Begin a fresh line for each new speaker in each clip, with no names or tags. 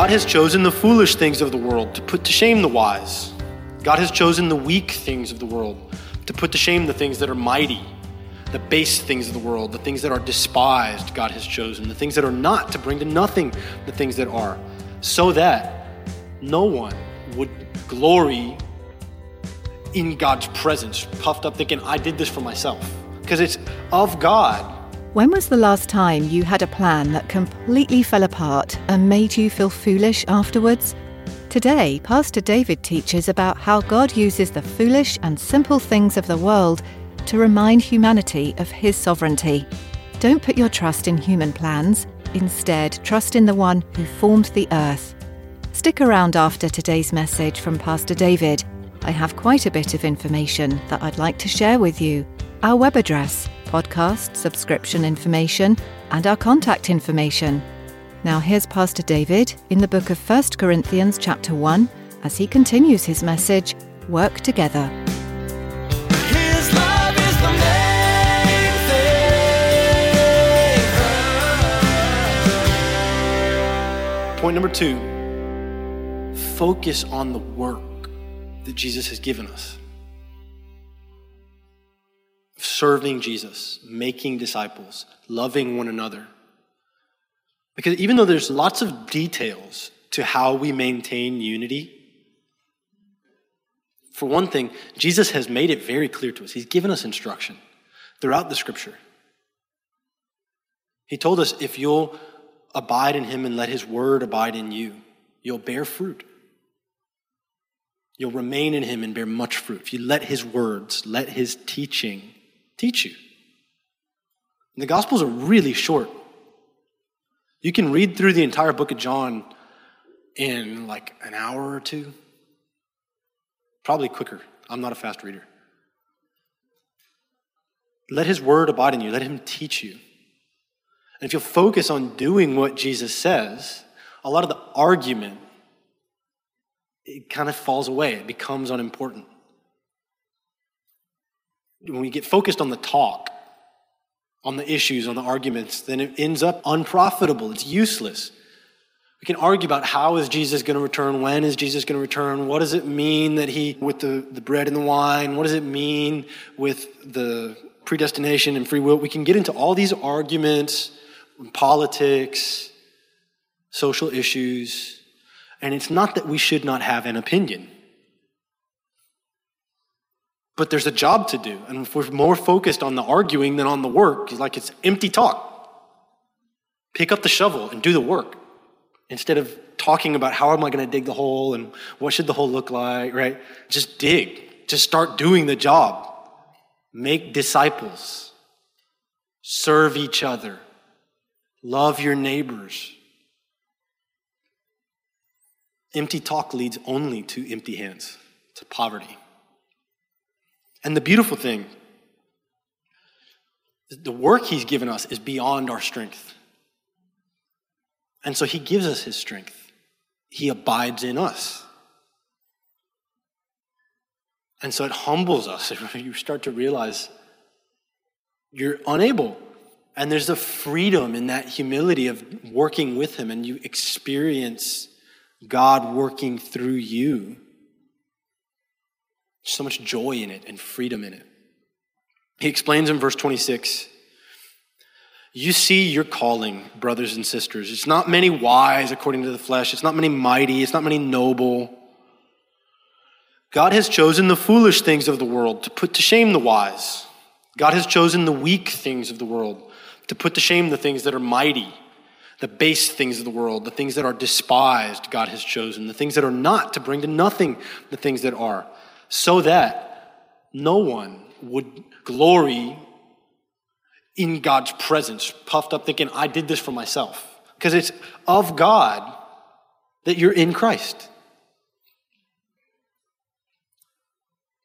God has chosen the foolish things of the world to put to shame the wise. God has chosen the weak things of the world to put to shame the things that are mighty. The base things of the world, the things that are despised, God has chosen. The things that are not, to bring to nothing the things that are, so that no one would glory in God's presence, puffed up thinking, I did this for myself. Because it's of God.
When was the last time you had a plan that completely fell apart and made you feel foolish afterwards? Today, Pastor David teaches about how God uses the foolish and simple things of the world to remind humanity of His sovereignty. Don't put your trust in human plans. Instead, trust in the one who formed the earth. Stick around after today's message from Pastor David. I have quite a bit of information that I'd like to share with you. Our web address, podcast, subscription information, and our contact information. Now here's Pastor David in the book of 1 Corinthians chapter 1 as he continues his message, Work Together.
Point number two focus on the work that Jesus has given us. Serving Jesus, making disciples, loving one another. Because even though there's lots of details to how we maintain unity, for one thing, Jesus has made it very clear to us. He's given us instruction throughout the scripture. He told us if you'll abide in him and let his word abide in you, you'll bear fruit. You'll remain in him and bear much fruit. If you let his words, let his teaching teach you. And the Gospels are really short. You can read through the entire book of John in like an hour or two. Probably quicker. I'm not a fast reader. Let his word abide in you, let him teach you. And if you'll focus on doing what Jesus says, a lot of the argument it kind of falls away. It becomes unimportant. When we get focused on the talk, on the issues, on the arguments, then it ends up unprofitable. It's useless. We can argue about how is Jesus going to return, when is Jesus going to return, what does it mean that he, with the, the bread and the wine, what does it mean with the predestination and free will? We can get into all these arguments, politics, social issues, and it's not that we should not have an opinion. But there's a job to do. And if we're more focused on the arguing than on the work, like it's empty talk. Pick up the shovel and do the work instead of talking about how am I going to dig the hole and what should the hole look like, right? Just dig. Just start doing the job. Make disciples. Serve each other. Love your neighbors. Empty talk leads only to empty hands, to poverty. And the beautiful thing, the work he's given us is beyond our strength. And so he gives us his strength. He abides in us. And so it humbles us. You start to realize you're unable. And there's a freedom in that humility of working with him, and you experience God working through you. So much joy in it and freedom in it. He explains in verse 26 You see your calling, brothers and sisters. It's not many wise according to the flesh, it's not many mighty, it's not many noble. God has chosen the foolish things of the world to put to shame the wise. God has chosen the weak things of the world to put to shame the things that are mighty, The base things of the world, the things that are despised, God has chosen. The things that are not, to bring to nothing the things that are, so that no one would glory in God's presence, puffed up thinking, I did this for myself. Because it's of God that you're in Christ.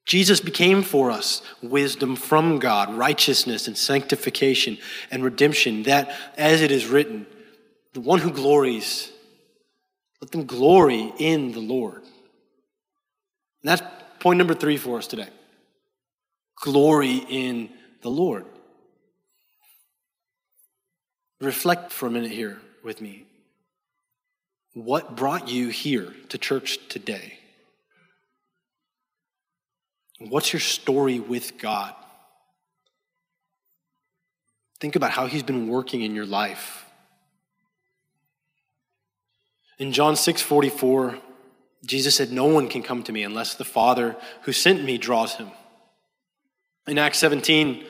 Jesus became for us wisdom from God, righteousness and sanctification and redemption, that, as it is written, the one who glories, let them glory in the Lord. And that's point number three for us today glory in the Lord. Reflect for a minute here with me. What brought you here to church today? What's your story with God? Think about how He's been working in your life. In John 6 44, Jesus said, No one can come to me unless the Father who sent me draws him. In Acts 17,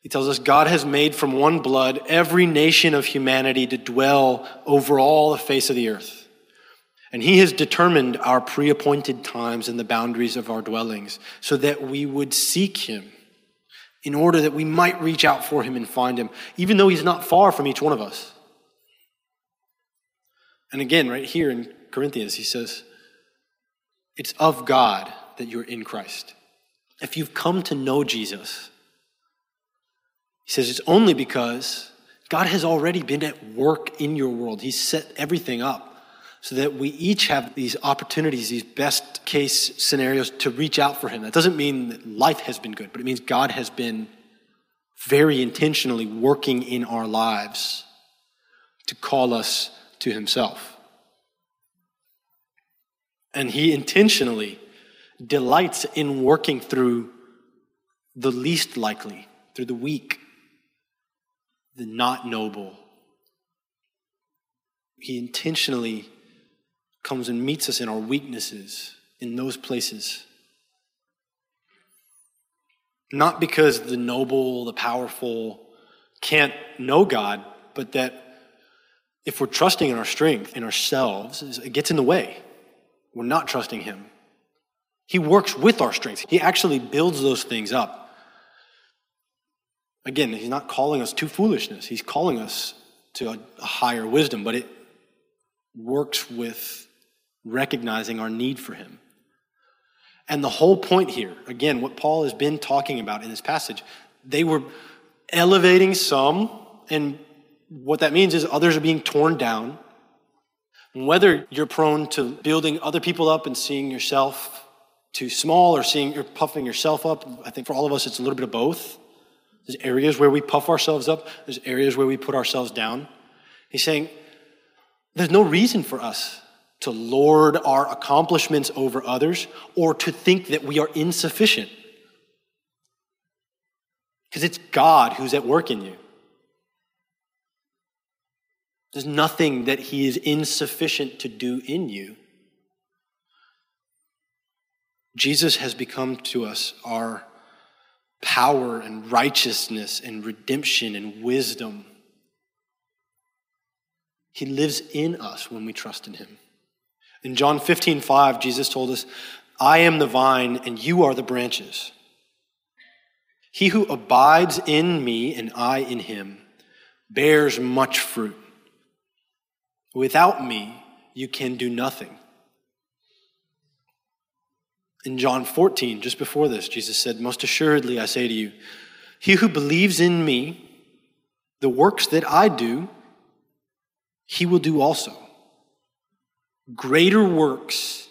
he tells us God has made from one blood every nation of humanity to dwell over all the face of the earth. And he has determined our pre appointed times and the boundaries of our dwellings so that we would seek him in order that we might reach out for him and find him, even though he's not far from each one of us. And again, right here in Corinthians, he says, It's of God that you're in Christ. If you've come to know Jesus, he says it's only because God has already been at work in your world. He's set everything up so that we each have these opportunities, these best case scenarios to reach out for Him. That doesn't mean that life has been good, but it means God has been very intentionally working in our lives to call us to Himself. And He intentionally delights in working through the least likely, through the weak, the not noble. He intentionally comes and meets us in our weaknesses, in those places. Not because the noble, the powerful can't know God, but that if we're trusting in our strength, in ourselves, it gets in the way. We're not trusting Him. He works with our strengths, He actually builds those things up. Again, He's not calling us to foolishness, He's calling us to a, a higher wisdom, but it works with recognizing our need for Him. And the whole point here, again, what Paul has been talking about in this passage, they were elevating some, and what that means is others are being torn down. Whether you're prone to building other people up and seeing yourself too small or seeing you're puffing yourself up, I think for all of us it's a little bit of both. There's areas where we puff ourselves up, there's areas where we put ourselves down. He's saying there's no reason for us to lord our accomplishments over others or to think that we are insufficient. Because it's God who's at work in you. There's nothing that He is insufficient to do in you. Jesus has become to us our power and righteousness and redemption and wisdom. He lives in us when we trust in Him. In John 15, 5, Jesus told us, I am the vine and you are the branches. He who abides in me and I in him bears much fruit. Without me, you can do nothing. In John 14, just before this, Jesus said, Most assuredly, I say to you, he who believes in me, the works that I do, he will do also. Greater works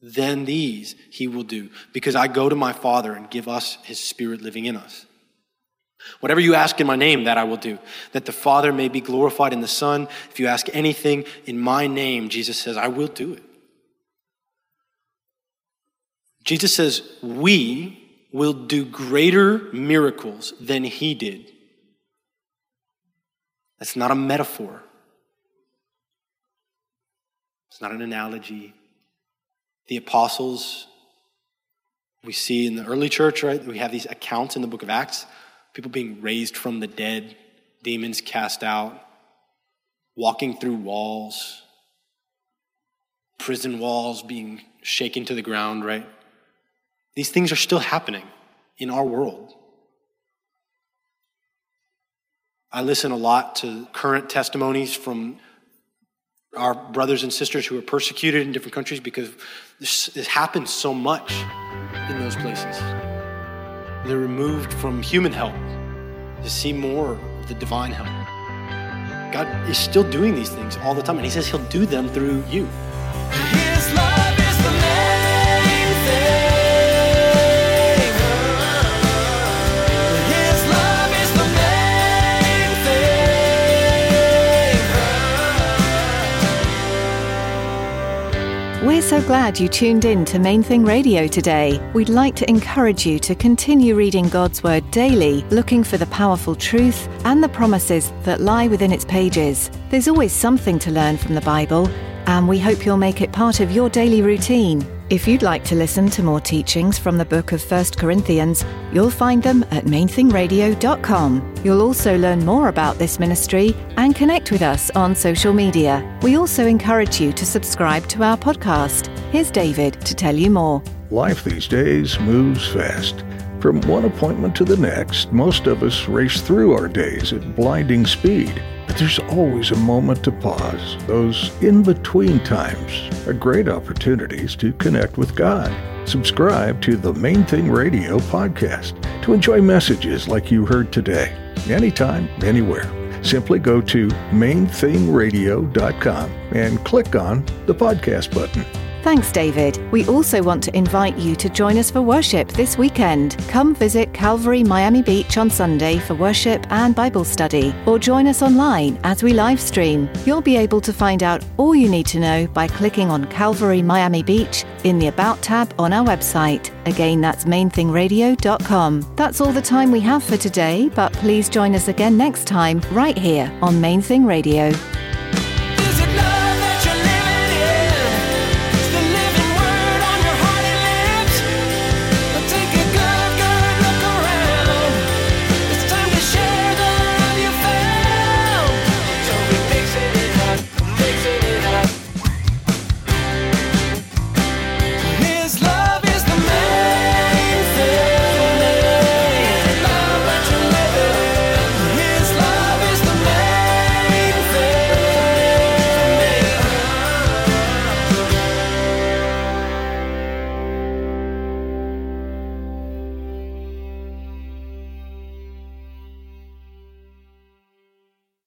than these he will do, because I go to my Father and give us his Spirit living in us. Whatever you ask in my name, that I will do, that the Father may be glorified in the Son. If you ask anything in my name, Jesus says, I will do it. Jesus says, We will do greater miracles than he did. That's not a metaphor. It's not an analogy. The apostles, we see in the early church, right? We have these accounts in the book of Acts people being raised from the dead, demons cast out, walking through walls, prison walls being shaken to the ground, right? These things are still happening in our world. I listen a lot to current testimonies from our brothers and sisters who are persecuted in different countries because this, this happens so much in those places. They're removed from human help to see more of the divine help. God is still doing these things all the time, and He says He'll do them through you.
We're so glad you tuned in to Main Thing Radio today. We'd like to encourage you to continue reading God's Word daily, looking for the powerful truth and the promises that lie within its pages. There's always something to learn from the Bible, and we hope you'll make it part of your daily routine. If you'd like to listen to more teachings from the book of 1 Corinthians, you'll find them at mainthingradio.com. You'll also learn more about this ministry and connect with us on social media. We also encourage you to subscribe to our podcast. Here's David to tell you more.
Life these days moves fast. From one appointment to the next, most of us race through our days at blinding speed. But there's always a moment to pause. Those in between times are great opportunities to connect with God. Subscribe to the Main Thing Radio podcast to enjoy messages like you heard today, anytime, anywhere. Simply go to mainthingradio.com and click on the podcast button.
Thanks, David. We also want to invite you to join us for worship this weekend. Come visit Calvary Miami Beach on Sunday for worship and Bible study, or join us online as we live stream. You'll be able to find out all you need to know by clicking on Calvary Miami Beach in the About tab on our website. Again, that's mainthingradio.com. That's all the time we have for today, but please join us again next time right here on Main Thing Radio.